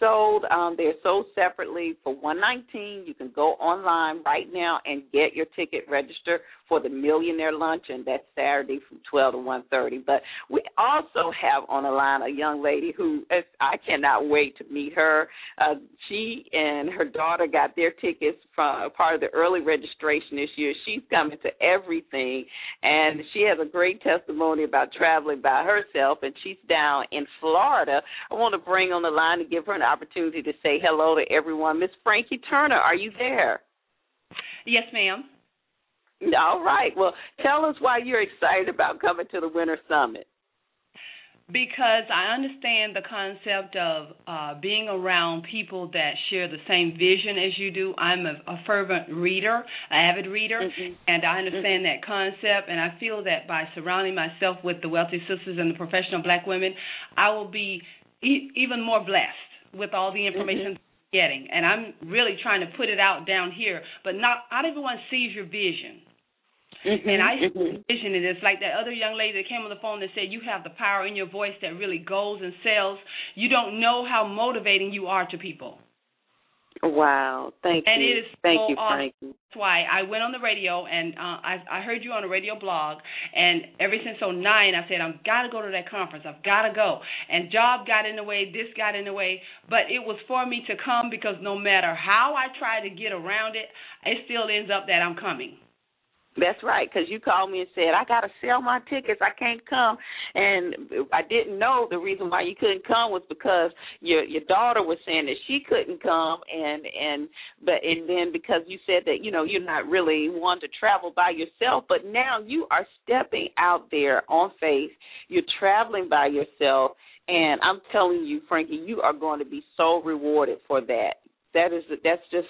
sold. Um, they're sold separately for one nineteen. You can go online right now and get your ticket registered for the Millionaire Luncheon. That's Saturday from twelve to one thirty. But we also have on the line a young lady who is, I cannot wait to meet her. Uh, she and her daughter got their tickets from part of the early registration this year. She's coming to everything, and she has a great testimony about traveling by herself. And she's down in Florida. I want to bring on the line to give her an opportunity to say hello to everyone. Miss Frankie Turner, are you there? Yes, ma'am. All right. Well, tell us why you're excited about coming to the Winners Summit. Because I understand the concept of uh, being around people that share the same vision as you do. I'm a, a fervent reader, an avid reader, mm-hmm. and I understand mm-hmm. that concept. And I feel that by surrounding myself with the wealthy sisters and the professional black women, I will be e- even more blessed with all the information mm-hmm. getting. And I'm really trying to put it out down here, but not not everyone sees your vision. Mm-hmm, and I mm-hmm. vision it. It's like that other young lady that came on the phone that said you have the power in your voice that really goes and sells. You don't know how motivating you are to people. Wow, thank and you. it is thank so you, awesome. Frankie. That's why I went on the radio and uh, I I heard you on a radio blog, and ever since 09, I said I've got to go to that conference. I've got to go. And job got in the way, this got in the way, but it was for me to come because no matter how I try to get around it, it still ends up that I'm coming. That's right, because you called me and said I got to sell my tickets. I can't come, and I didn't know the reason why you couldn't come was because your your daughter was saying that she couldn't come, and and but and then because you said that you know you're not really one to travel by yourself, but now you are stepping out there on faith. You're traveling by yourself, and I'm telling you, Frankie, you are going to be so rewarded for that. That is that's just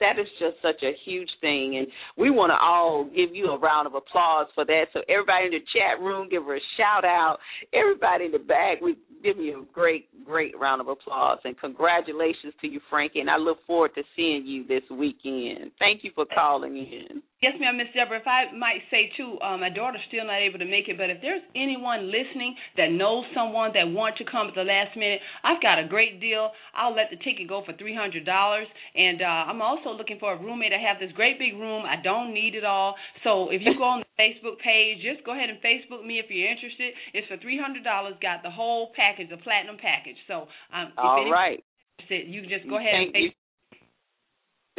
that is just such a huge thing, and we want to all give you a round of applause for that. So everybody in the chat room, give her a shout out. Everybody in the back, we give you a great, great round of applause and congratulations to you, Frankie. And I look forward to seeing you this weekend. Thank you for calling in. Yes, ma'am, Miss Deborah. If I might say too, uh, my daughter's still not able to make it, but if there's anyone listening that knows someone that wants to come at the last minute, I've got a great deal. I'll let the ticket go for three hundred dollars, and uh, I'm also looking for a roommate. I have this great big room. I don't need it all. So if you go on the Facebook page, just go ahead and Facebook me if you're interested. It's for three hundred dollars. Got the whole package, the platinum package. So um, if all right. You can just go ahead and Facebook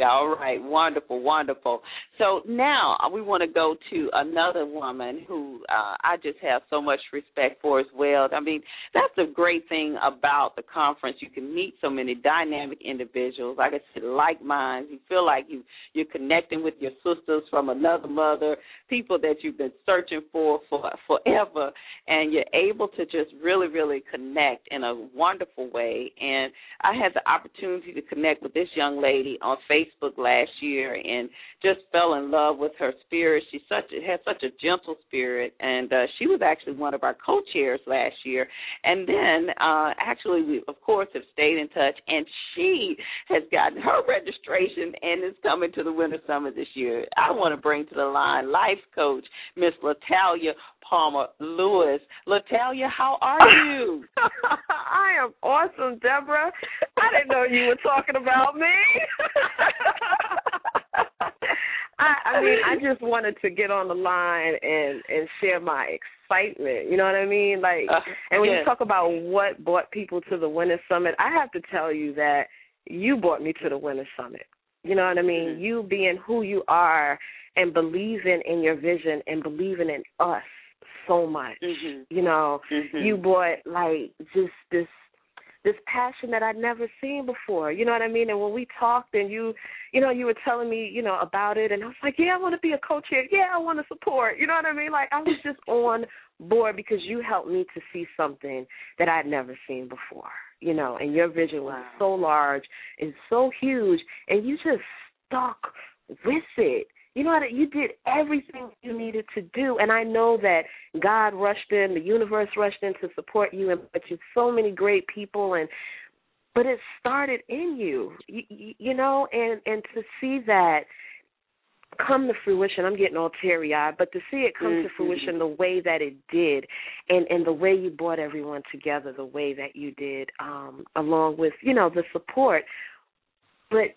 all right, wonderful, wonderful. So now we want to go to another woman who uh, I just have so much respect for as well. I mean, that's the great thing about the conference. You can meet so many dynamic individuals, like I said, like minds. You feel like you you're connecting with your sisters from another mother, people that you've been searching for for forever, and you're able to just really, really connect in a wonderful way. And I had the opportunity to connect with this young lady on Facebook Facebook last year and just fell in love with her spirit. She such has such a gentle spirit, and uh, she was actually one of our co-chairs last year. And then, uh, actually, we of course have stayed in touch, and she has gotten her registration and is coming to the Winners Summit this year. I want to bring to the line life coach Miss Latalia Palmer Lewis. Latalia, how are you? I am awesome, Deborah. I didn't know you were talking about me. I, I mean, I just wanted to get on the line and and share my excitement. You know what I mean? Like, uh, and when yeah. you talk about what brought people to the Winners Summit, I have to tell you that you brought me to the Winners Summit. You know what I mean? Mm-hmm. You being who you are and believing in your vision and believing in us so much. Mm-hmm. You know, mm-hmm. you brought like just this this passion that I'd never seen before. You know what I mean? And when we talked and you you know, you were telling me, you know, about it and I was like, Yeah, I want to be a coach here. Yeah, I want to support. You know what I mean? Like I was just on board because you helped me to see something that I'd never seen before. You know, and your vision was wow. so large and so huge and you just stuck with it you know what? You did everything you needed to do, and I know that God rushed in, the universe rushed in to support you, and but you so many great people, and but it started in you, you, you know, and and to see that come to fruition. I'm getting all teary eyed, but to see it come mm-hmm. to fruition the way that it did, and and the way you brought everyone together, the way that you did, um, along with you know the support, but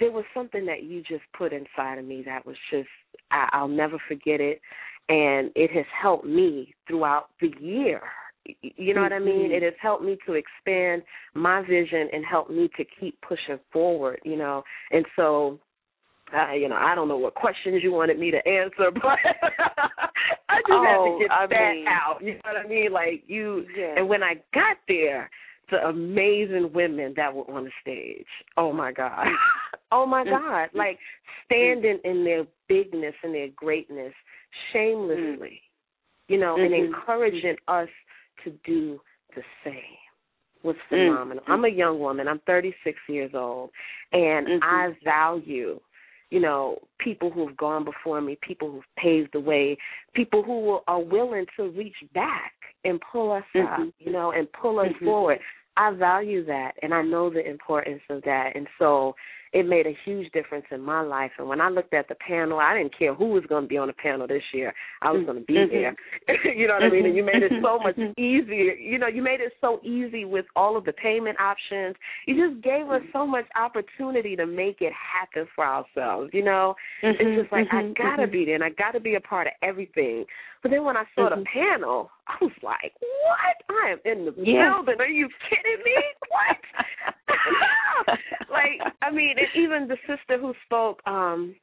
there was something that you just put inside of me that was just I, I'll never forget it, and it has helped me throughout the year. You know what I mean? Mm-hmm. It has helped me to expand my vision and help me to keep pushing forward. You know, and so uh, you know, I don't know what questions you wanted me to answer, but I just oh, had to get I that mean, out. You know what I mean? Like you, yeah. and when I got there, the amazing women that were on the stage. Oh my God. oh my God. Like standing in their bigness and their greatness shamelessly, you know, and Mm-hmm. encouraging us to do the same was phenomenal. I'm a young woman. I'm 36 years old, and. I value, you know, people who've gone before me, people who've paved the way, people who are willing to reach back and pull us up, Mhm. you know, and pull us Mhm. forward. I value that, and I know the importance of that, and so it made a huge difference in my life. And when I looked at the panel, I didn't care who was going to be on the panel this year. I was going to be Mhm. there. you know what I mean? And you made it so much Mhm. easier. You know, you made it so easy with all of the payment options. You just gave us so much opportunity to make it happen for ourselves. You know, it's just like I Mhm. gotta Mhm. be there, and I gotta be a part of everything. But then when I saw the panel, I was like, "What? I am in the Yeah. building. Are you kidding me? What?" like, I mean, even the sister who spoke, um,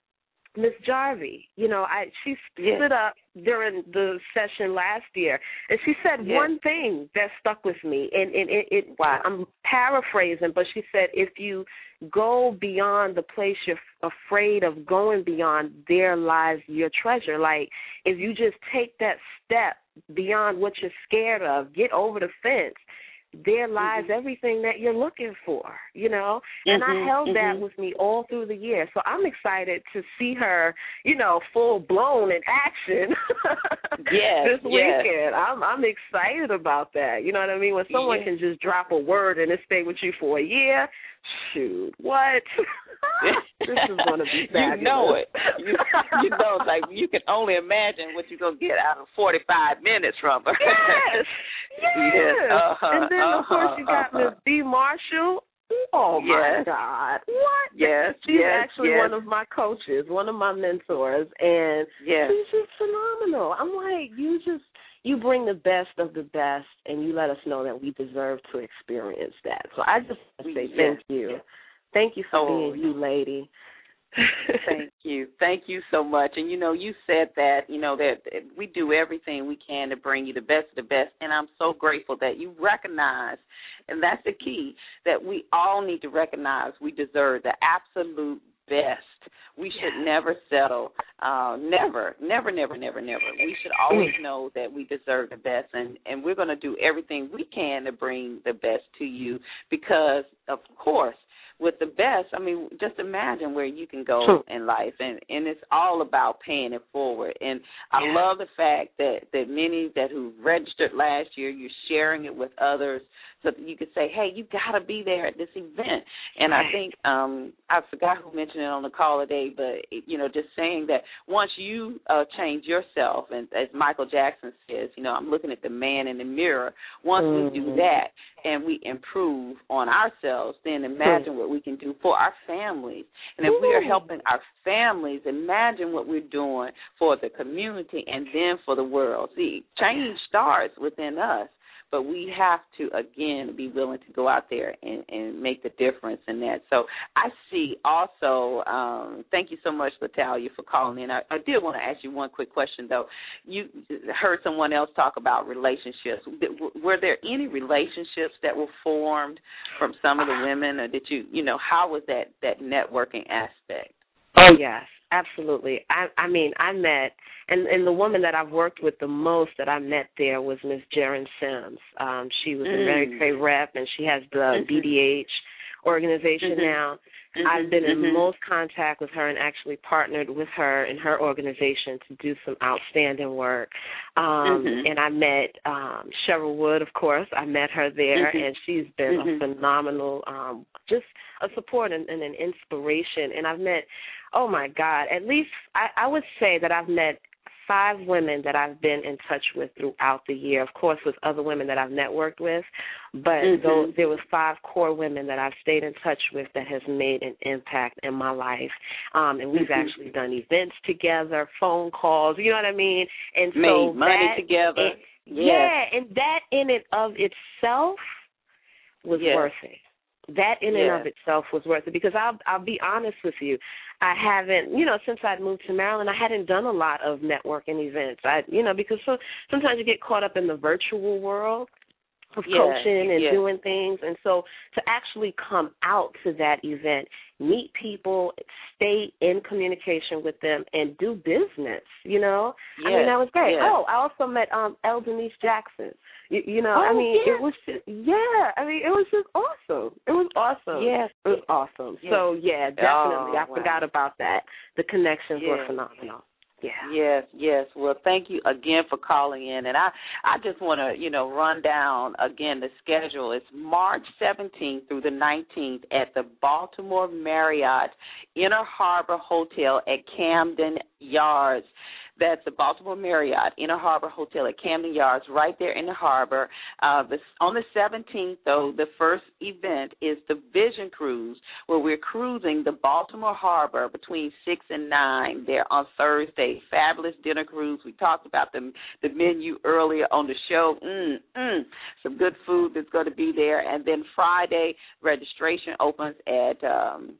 Miss Jervey, you know, I she Yes. stood up during the session last year, and she said Yes. one thing that stuck with me, and, and it, it Wow. I'm paraphrasing, but she said if you go beyond the place you're afraid of going beyond, there lies your treasure. Like if you just take that step beyond what you're scared of, get over the fence. There lies everything that you're looking for, you know. And I Mhm, held that mhm. with me all through the year. So I'm excited to see her, you know, full blown in action Yes, this yes. weekend. I'm I'm excited about that. You know what I mean? When someone Yeah. can just drop a word and it stay with you for a year, shoot, what? this is going to be fabulous. You know it. You, you know, like you can only imagine what you're gonna get out of 45 minutes from her. Yes. Yes. Yes, uh-huh, and then of course you got uh-huh, Miss Dee Marshall. Oh my Yes. God! What? Yes, She's yes, actually yes. one of my coaches, one of my mentors, and Yes. she's just phenomenal. I'm like, you just you bring the best of the best, and you let us know that we deserve to experience that. So I just want to say thank you. Thank you for Oh, being you, lady. Thank you. Thank you so much. And you know, you said that, you know, that that we do everything we can to bring you the best of the best. And I'm so grateful that you recognize, and that's the key, that we all need to recognize we deserve the absolute best. We should never settle. Uh, never, never, never, never, never. We should always know that we deserve the best, and and we're going to do everything we can to bring the best to you because, of course, with the best, I mean, just imagine where you can go True. in life, and and it's all about paying it forward. And I Yeah. love the fact that that many that who registered last year, you're sharing it with others, so that you could say, hey, you got to be there at this event. And I think um I forgot who mentioned it on the call today, but you know, just saying that once you uh change yourself, and as Michael Jackson says, you know, I'm looking at the man in the mirror. Once we do Mhm. that and we improve on ourselves, then imagine what we can do for our families. And if we are helping our families, imagine what we're doing for the community and then for the world. See, change starts within us, but we have to again be willing to go out there and, and make the difference in that. So I see also. Um, thank you so much, Latalia, for calling in. I, I did want to ask you one quick question though. You heard someone else talk about relationships. Were there any relationships that were formed from some of the women, or did you, you know, how was that that networking aspect? Oh yes, absolutely. I I mean I met and and the woman that I've worked with the most that I met there was Miss Jaren Sims. Um she was a Mary Mm. Kay rep and she has the Mhm. BDH organization Mhm. now. Mm-hmm, I've been mm-hmm. in most contact with her and actually partnered with her and her organization to do some outstanding work. Um mm-hmm. and I met um Cheryl Wood, of course. I met her there Mhm. and she's been a phenomenal um just a support and, and an inspiration and I've met oh my God, at least I, I would say that I've met five women that I've been in touch with throughout the year. Of course, with other women that I've networked with, but Mhm. those, there was five core women that I've stayed in touch with that has made an impact in my life. Um, and we've Mhm. actually done events together, phone calls. You know what I mean? And so money that, together. it- Yes. yeah, and that in and of itself was Yes. worth it. That in and of itself was worth it because I'll I'll be honest with you, I haven't you know since I'd moved to Maryland I hadn't done a lot of networking events. I you know because so, sometimes you get caught up in the virtual world of Yes, coaching and yes. doing things and so to actually come out to that event meet people stay in communication with them and do business you know i mean that was great yes. oh i also met um el denise jackson you, you know i Oh, mean yeah. it was just yeah i mean it was just awesome it was awesome Yes. it was awesome Yes. so yeah definitely Oh, i wow. forgot about that the connections were phenomenal yeah Yes, yes. Well, thank you again for calling in, and I, I just want to, you know, run down again the schedule. It's March 17th through the 19th at the Baltimore Marriott Inner Harbor Hotel at Camden Yards. That's the Baltimore Marriott Inner Harbor Hotel at Camden Yards, right there in the harbor. Uh, on the 17th, though, the first event is the Vision Cruise, where we're cruising the Baltimore Harbor between six and nine there on Thursday. Fabulous dinner cruise. We talked about the the menu earlier on the show. Mm, mm, some good food that's going to be there. And then Friday registration opens at um,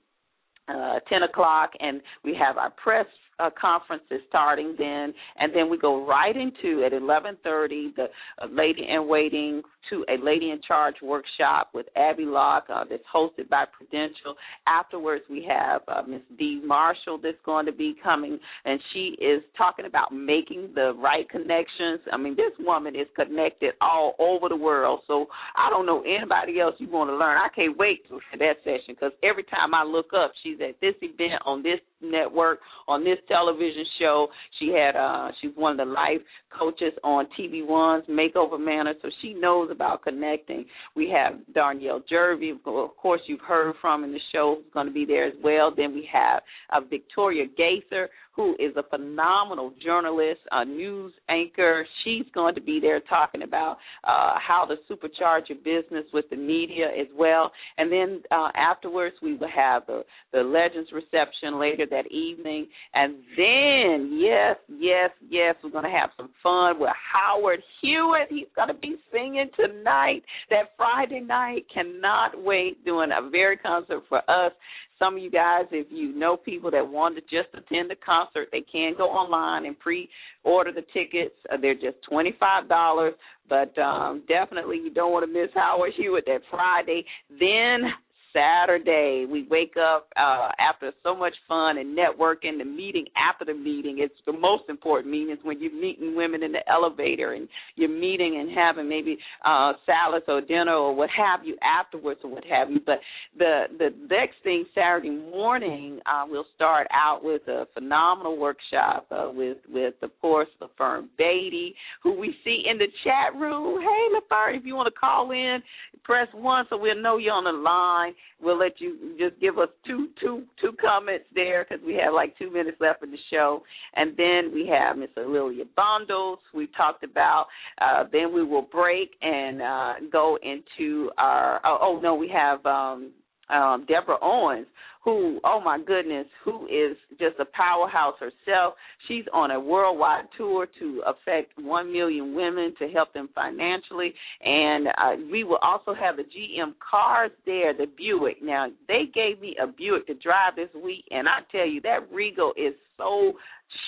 uh, 10 o'clock, and we have our press uh, conference is starting then, and then we go right into at 11:30 the uh, lady in waiting to a lady in charge workshop with Abby Locke uh, that's hosted by Prudential. Afterwards, we have uh, Miss Dee Marshall that's going to be coming, and she is talking about making the right connections. I mean, this woman is connected all over the world, so I don't know anybody else you want to learn. I can't wait for that session because every time I look up, she's at this event on this network on this television show. She had uh she's one of the life coaches on TV One's Makeover Manor, so she knows about connecting. We have Darnyelle Jervey, of course you've heard from in the show, who's going to be there as well. Then we have uh, Victoria Gaither, who is a phenomenal journalist, a news anchor. She's going to be there talking about uh, how to supercharge your business with the media as well. And then uh, afterwards, we will have the, the Legends reception later that evening. And then, yes, yes, yes, we're going to have some fun with Howard Hewitt. He's going to be singing tonight, that Friday night. Cannot wait doing a very concert for us. Some of you guys, if you know people that want to just attend the concert, they can go online and pre-order the tickets. Uh, they're just twenty-five dollars, but um, definitely you don't want to miss Howard Hewitt that Friday. Then Saturday. We wake up uh, after so much fun and networking. The meeting after the meeting, it's the most important meeting is when you're meeting women in the elevator and you're meeting and having maybe uh, salads or dinner or what have you afterwards or what have you. But the the next thing Saturday morning, uh, we'll start out with a phenomenal workshop uh, with with of course the firm Beatty, who we see in the chat room. Hey LaFern, if you want to call in, press one so we'll know you're on the line. We'll let you just give us two two two comments there because we have like two minutes left in the show, and then we have Miss A'Lelia Bundles we talked about. Uh, then we will break and uh, go into our. Oh, oh no, we have. Um, um, Deborah Owens, who, oh my goodness, who is just a powerhouse herself. She's on a worldwide tour to affect 1 million women to help them financially. And uh, we will also have the GM cars there, the Buick. Now, they gave me a Buick to drive this week, and I tell you, that Regal is so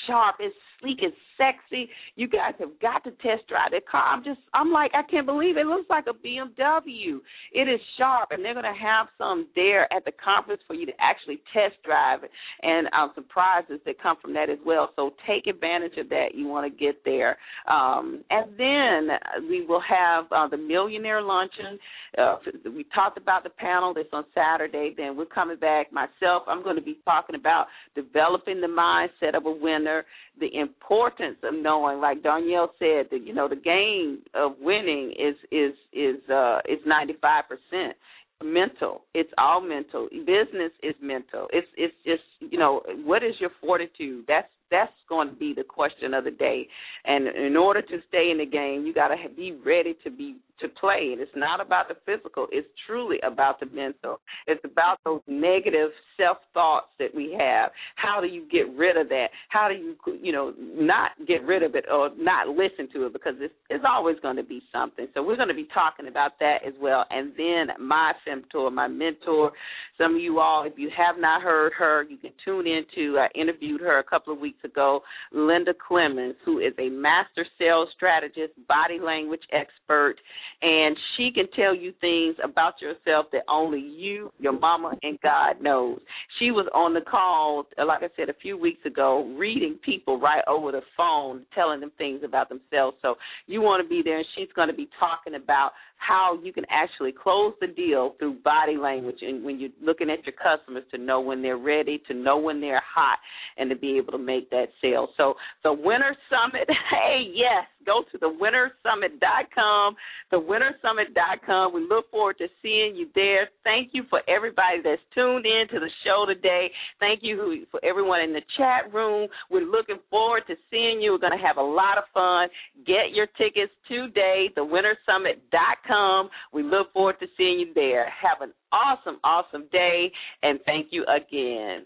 sharp. It's sleek. It's sexy. You guys have got to test drive that car. I'm just, I'm like, I can't believe it. it looks like a BMW. It is sharp, and they're going to have some there at the conference for you to actually test drive it, and um, some prizes that come from that as well. So take advantage of that. You want to get there, um, and then we will have uh, the Millionaire Luncheon. Uh, we talked about the panel that's on Saturday. Then we're coming back. Myself, I'm going to be talking about developing the mindset of a winner, the importance of knowing, like Darnyelle said, that you know the game of winning is is is uh is ninety five percent mental. It's all mental. Business is mental. It's it's just you know what is your fortitude? That's that's going to be the question of the day. And in order to stay in the game, you got to be ready to be to play. And it's not about the physical. It's truly about the mental. It's about those negative self thoughts that we have. How do you get rid of that? How do you you know not get rid of it or not listen to it because it's it's always going to be something. So we're going to be talking about that as well. And then my femtor, my mentor. Some of you all, if you have not heard her, you can tune into. I uh, interviewed her a couple of weeks weeks ago, Linda Clemons, who is a master sales strategist, body language expert, and she can tell you things about yourself that only you, your mama, and God knows. She was on the call, like I said, a few weeks ago, reading people right over the phone, telling them things about themselves. So you want to be there, and she's going to be talking about how you can actually close the deal through body language and when you're looking at your customers to know when they're ready, to know when they're hot, and to be able to make that sale. So the Winners Summit, hey, yes, go to thewinnerssummit.com, the winnersummit.com. We look forward to seeing you there. Thank you for everybody that's tuned in to the show today. Thank you for everyone in the chat room. We're looking forward to seeing you. We're going to have a lot of fun. Get your tickets today, thewinnerssummit.com come. We look forward to seeing you there. Have an awesome, awesome day, and thank you again.